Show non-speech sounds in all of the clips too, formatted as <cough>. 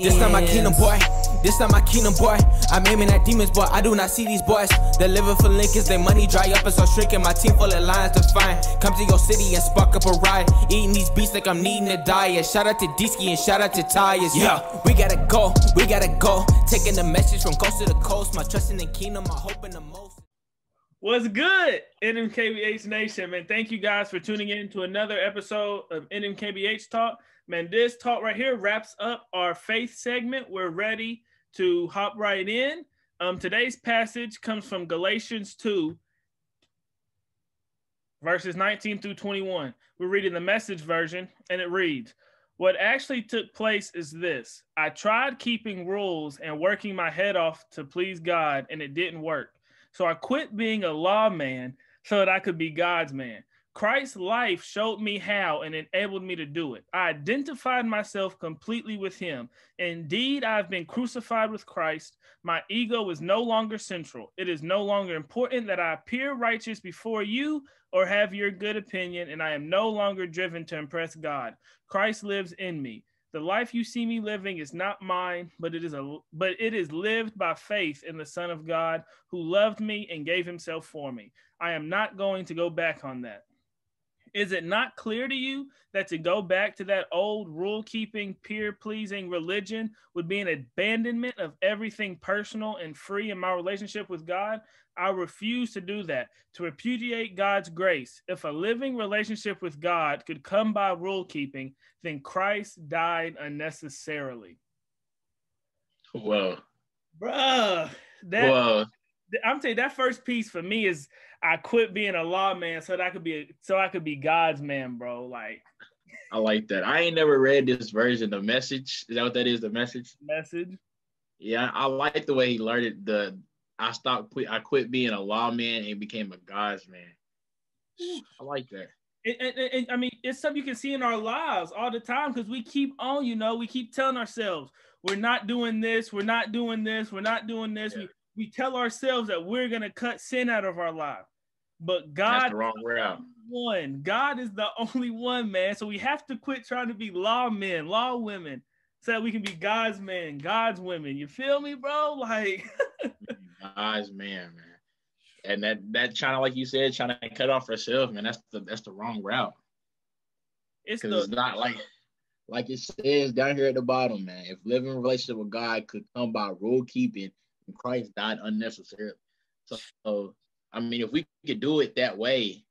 This not my kingdom, boy. This not my kingdom, boy. I'm aiming at demons, boy. I do not see these boys. They're living for Lincolns, their money dry up and start shrinking. My team full of lions to find. Come to your city and spark up a riot. Eating these beats like I'm needing a diet. Shout out to Disky and shout out to Tyres. Yeah, we gotta go, we gotta go. Taking the message from coast to the coast. My trust in the kingdom, my hope in the most. What's good, NMKBH Nation, man? Thank you guys for tuning in to another episode of NMKBH Talk. Man, this talk right here wraps up our faith segment. We're ready to hop right in. Um, today's passage comes from Galatians 2, verses 19 through 21. We're reading the message version, and it reads What actually took place is this I tried keeping rules and working my head off to please God, and it didn't work. So I quit being a lawman so that I could be God's man. Christ's life showed me how and enabled me to do it. I identified myself completely with him. Indeed, I've been crucified with Christ. My ego is no longer central. It is no longer important that I appear righteous before you or have your good opinion, and I am no longer driven to impress God. Christ lives in me. The life you see me living is not mine, but it is a but it is lived by faith in the Son of God who loved me and gave himself for me. I am not going to go back on that. Is it not clear to you that to go back to that old rule keeping, peer pleasing religion would be an abandonment of everything personal and free in my relationship with God? I refuse to do that, to repudiate God's grace. If a living relationship with God could come by rule keeping, then Christ died unnecessarily. Whoa. Bruh, that Whoa. I'm saying that first piece for me is I quit being a lawman so that I could be a, so I could be God's man, bro. Like I like that. I ain't never read this version. The message is that what that is? The message. message. Yeah, I like the way he learned it. The I stopped. quit- I quit being a lawman and became a God's man. I like that. And, and- and- I mean, it's something you can see in our lives all the time because we keep on, you know, we keep telling ourselves we're not doing this, we're not doing this, we're not doing this. We we tell ourselves that we're gonna cut sin out of our life, but God That's the wrong route. one. God is the <laughs> only one, man. So we have to quit trying to be law men, law women, so that we can be God's men, God's women. You feel me, bro? <laughs> Like, God's man, man. And that that trying to like you said, trying to cut off herself, man. That's the that's the wrong route. it's Because it's not like like it says down here at the bottom, man. If living a relationship with God could come by rule keeping, Christ died unnecessarily. So, so, I mean, if we could do it that way,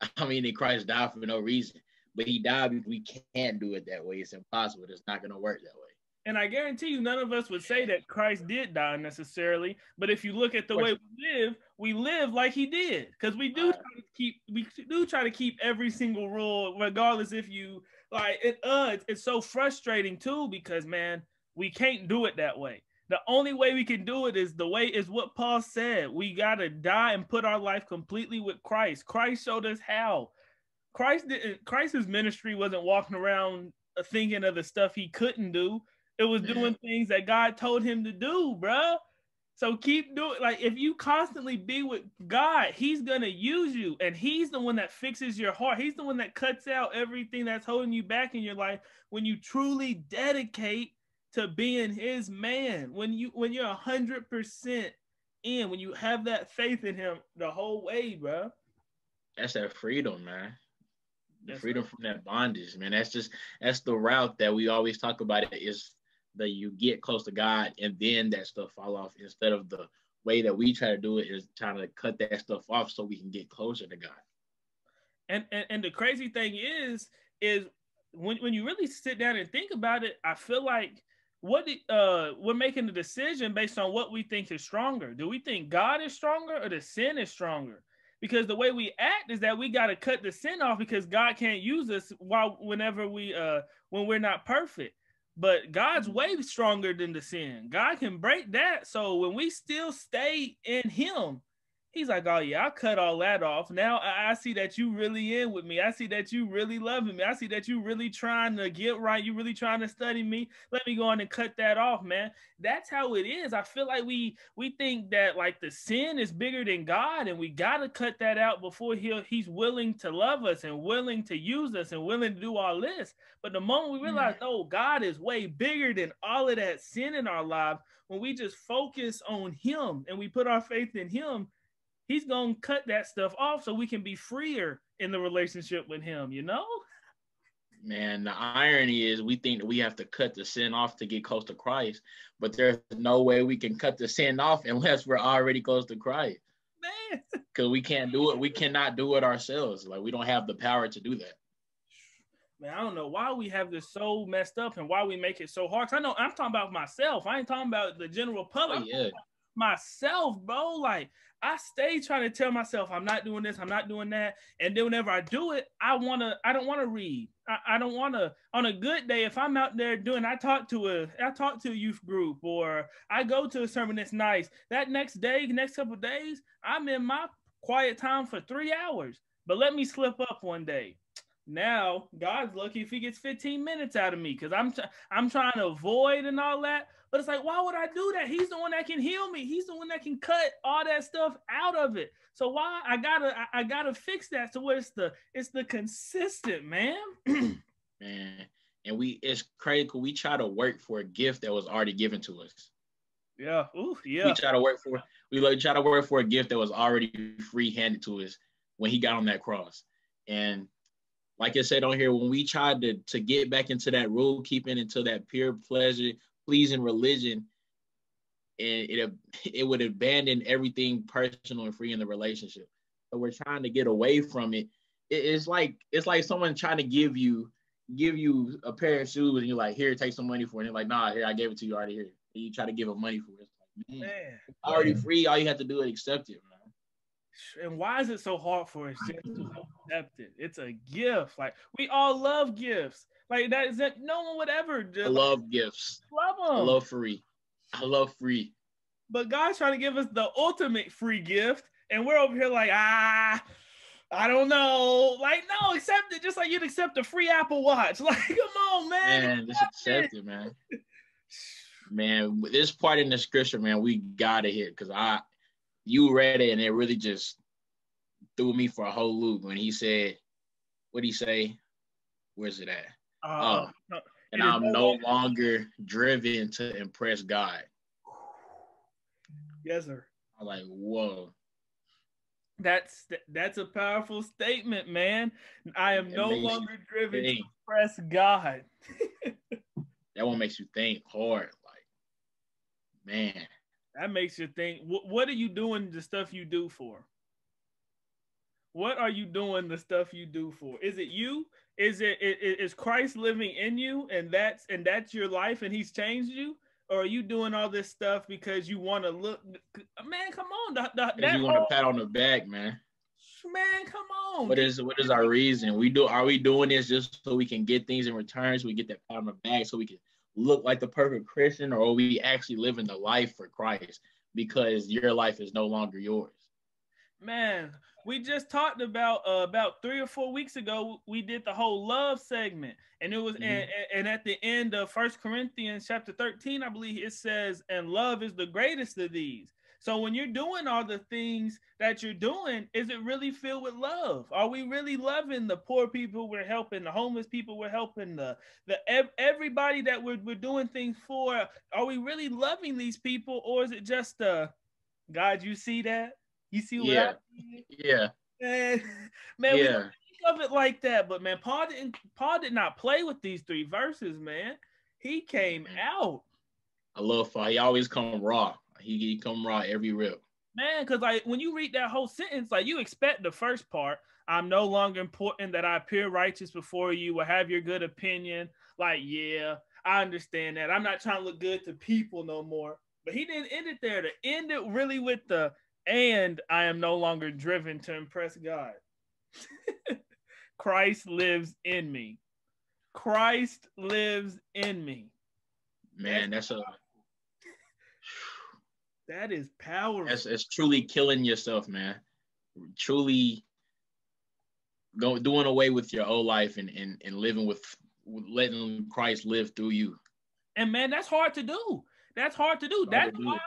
<laughs> I mean, that Christ died for no reason, but He died because we can't do it that way. It's impossible. It's not gonna work that way. and I guarantee you, none of us would say that Christ did die necessarily. But if you look at the way we live, we live like He did, because we do try to keep we do try to keep every single rule, regardless if you like it. Uh, it's, it's so frustrating too because man, we can't do it that way. The only way we can do it is the way is what Paul said. We gotta die and put our life completely with Christ. Christ showed us how. Christ didn't. Christ's ministry wasn't walking around uh, thinking of the stuff he couldn't do. It was Yeah. doing things that God told him to do, bruh. So keep doing like if you constantly be with God, He's gonna use you, and He's the one that fixes your heart. He's the one that cuts out everything that's holding you back in your life when you truly dedicate to being His man. When you when you're a hundred percent in, when you have that faith in Him the whole way, bruh. That's that freedom, man. The That's freedom from that bondage, man. That's just that's the route that we always talk about. It is that you get close to God and then that stuff fall off instead of the way that we try to do it is trying to cut that stuff off so we can get closer to God. And, and and the crazy thing is, is when when you really sit down and think about it, I feel like what uh we're making a decision based on what we think is stronger. Do we think God is stronger or the sin is stronger? Because the way we act is that we got to cut the sin off because God can't use us while whenever we uh when we're not perfect. But God's way stronger than the sin. God can break that. So when we still stay in Him, He's like, oh yeah, I cut all that off. Now I, I, see that you really in with me. I see that you really loving me. I see that you really trying to get right. You really trying to study me. Let me go on and cut that off, man. That's how it is. I feel like we we think that like the sin is bigger than God, and we gotta cut that out before he he's willing to love us and willing to use us and willing to do all this. But the moment we realize, mm. no, God is way bigger than all of that sin in our lives, when we just focus on Him and we put our faith in Him he's gonna cut that stuff off so we can be freer in the relationship with him, you know? Man, the irony is we think that we have to cut the sin off to get close to Christ, but there's no way we can cut the sin off unless we're already close to Christ. Man. <laughs> Because we can't do it. We cannot do it ourselves. Like we don't have the power to do that. Man, I don't know why we have this so messed up and why we make it so hard. I know I'm talking about myself. I ain't talking about the general public. Oh, yeah. Myself, bro. Like I stay trying to tell myself I'm not doing this, I'm not doing that, and then whenever I do it, I wanna, I don't want to read. I, I don't want to. On a good day, if I'm out there doing, I talk to a, I talk to a youth group, or I go to a sermon that's nice. That next day, next couple days, I'm in my quiet time for three hours. But let me slip up one day. Now God's lucky if He gets 15 minutes out of me because I'm, I'm trying to avoid and all that. But it's like, why would I do that? He's the one that can heal me. He's the one that can cut all that stuff out of it. So why I gotta I, I gotta fix that so it's the it's the consistent man. <clears throat> man, and we it's crazy. We try to work for a gift that was already given to us. Yeah. Ooh, yeah. We try to work for we like try to work for a gift that was already free handed to us when he got on that cross. And like I said on here, when we tried to to get back into that rule keeping, into that pure pleasure, pleasing religion, and it it would abandon everything personal and free in the relationship. So we're trying to get away from it. It's like it's like someone trying to give you give you a pair of shoes and you're like, here, take some money for it. And you're like, nah, here, I gave it to you already here. And you try to give them money for it. It's like, man, man already man. free. All you have to do is accept it. And why is it so hard for us just to accept it? It's a gift. Like we all love gifts. Like that is that no one would ever just, I love gifts. Love them. I love free. I love free. But God's trying to give us the ultimate free gift, and we're over here like, ah, I don't know. Like, no, accept it just like you'd accept a free Apple Watch. <laughs> Like, come on, man. Man, just accept it, man. <laughs> man, this part in the scripture, man, we gotta hit because I you read it and it really just threw me for a whole loop when he said, what he say? Where's it at? Uh, oh, and I'm no longer driven to impress God. Yes, sir. I'm like, whoa. That's that's a powerful statement, man. I am it no longer driven think. to impress God. <laughs> that one makes you think hard, like, man. That makes you think. What, what are you doing the stuff you do for? What are you doing the stuff you do for? Is it you? Is it is Christ living in you and that's and that's your life and he's changed you? Or are you doing all this stuff because you want to look man, come on. The, the, you want to pat on the back, man. Man, come on. What is what is our reason? We do are we doing this just so we can get things in return, so we get that pat on the back, so we can look like the perfect Christian, or are we actually living the life for Christ because your life is no longer yours? Man, we just talked about uh, about three or four weeks ago we did the whole love segment and it was mm-hmm. and, and, at the end of first corinthians chapter 13 i believe it says and love is the greatest of these so when you're doing all the things that you're doing is it really filled with love are we really loving the poor people we're helping the homeless people we're helping the the everybody that we're, we're doing things for are we really loving these people or is it just uh god you see that you see what yeah. Yeah. <laughs> Man, man yeah. we don't think of it like that, but man, Paul didn't Paul did not play with these three verses, man. He came out. I love Paul. He always come raw. He, he come raw every rip. Man, because like when you read that whole sentence, like you expect the first part, I'm no longer important that I appear righteous before you or have your good opinion. Like, yeah, I understand that. I'm not trying to look good to people no more. But he didn't end it there. To end it really with the and I am no longer driven to impress God. <laughs> Christ lives in me. Christ lives in me. Man, that's a That is powerful. It's, it's truly killing yourself, man. Truly go doing away with your old life and and, and living with letting Christ live through you. And man, that's hard to do. That's hard to do. Hard that's to do. why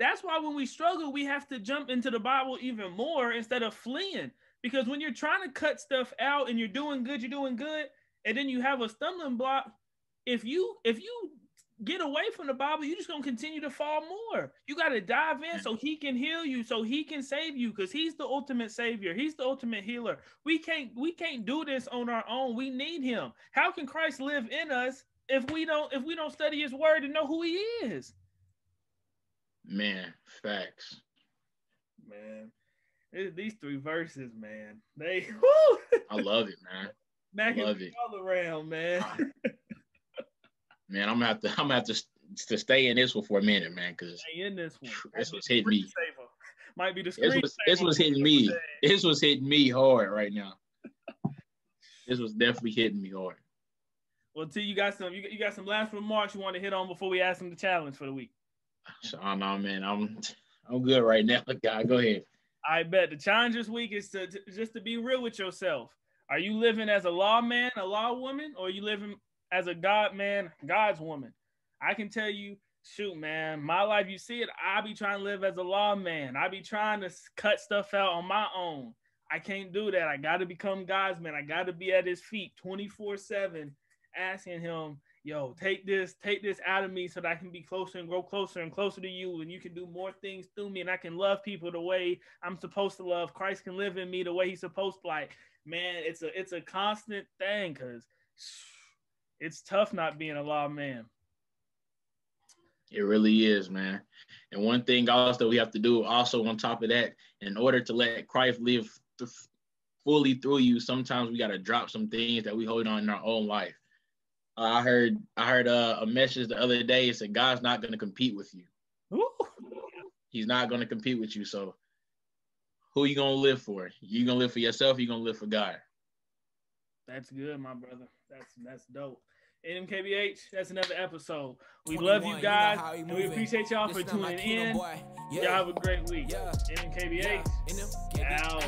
that's why when we struggle, we have to jump into the Bible even more instead of fleeing. Because when you're trying to cut stuff out and you're doing good, you're doing good, and then you have a stumbling block. If you if you get away from the Bible, you're just gonna continue to fall more. You got to dive in so He can heal you, so He can save you, because He's the ultimate Savior. He's the ultimate healer. We can't we can't do this on our own. We need Him. How can Christ live in us if we don't if we don't study His Word and know who He is? Man, facts. Man, these three verses, man, they. Woo! I love it, man. <laughs> Back love it all around, man. Ah. Man, I'm gonna have to. I'm gonna have to to stay in this one for a minute, man, because stay in this one. This was hitting me. Saver. Might be the this was, this was hitting me. This was hitting me hard right now. this was definitely hitting me hard. Well, T, you got some. You, you got some last remarks you want to hit on before we ask them the challenge for the week. So, I know, man. I'm I'm good right now. <laughs> God, go ahead. I bet the challenge this week is to, to, just to be real with yourself. Are you living as a law man, a law woman, or are you living as a God man, God's woman? I can tell you, shoot, man, my life, you see it, I be trying to live as a law man. I be trying to cut stuff out on my own. I can't do that. I got to become God's man. I got to be at his feet 24 7, asking him, yo, take this, take this out of me so that I can be closer and grow closer and closer to you. And you can do more things through me. And I can love people the way I'm supposed to love. Christ can live in me the way he's supposed to like. Man, it's a it's a constant thing because it's tough not being a law man. It really is, man. And one thing also we have to do also on top of that, in order to let Christ live th- fully through you, sometimes we got to drop some things that we hold on in our own life. Uh, I heard I heard a, a message the other day. It said God's not going to compete with you. Ooh. He's not going to compete with you. So who you gonna live for? You gonna live for yourself? You gonna live for God? That's good, my brother. That's that's dope. NMKBH, that's another episode. We love you guys, you know and we appreciate y'all for tuning in. Yeah. Y'all have a great week. Yeah. NMKBH, yeah. out.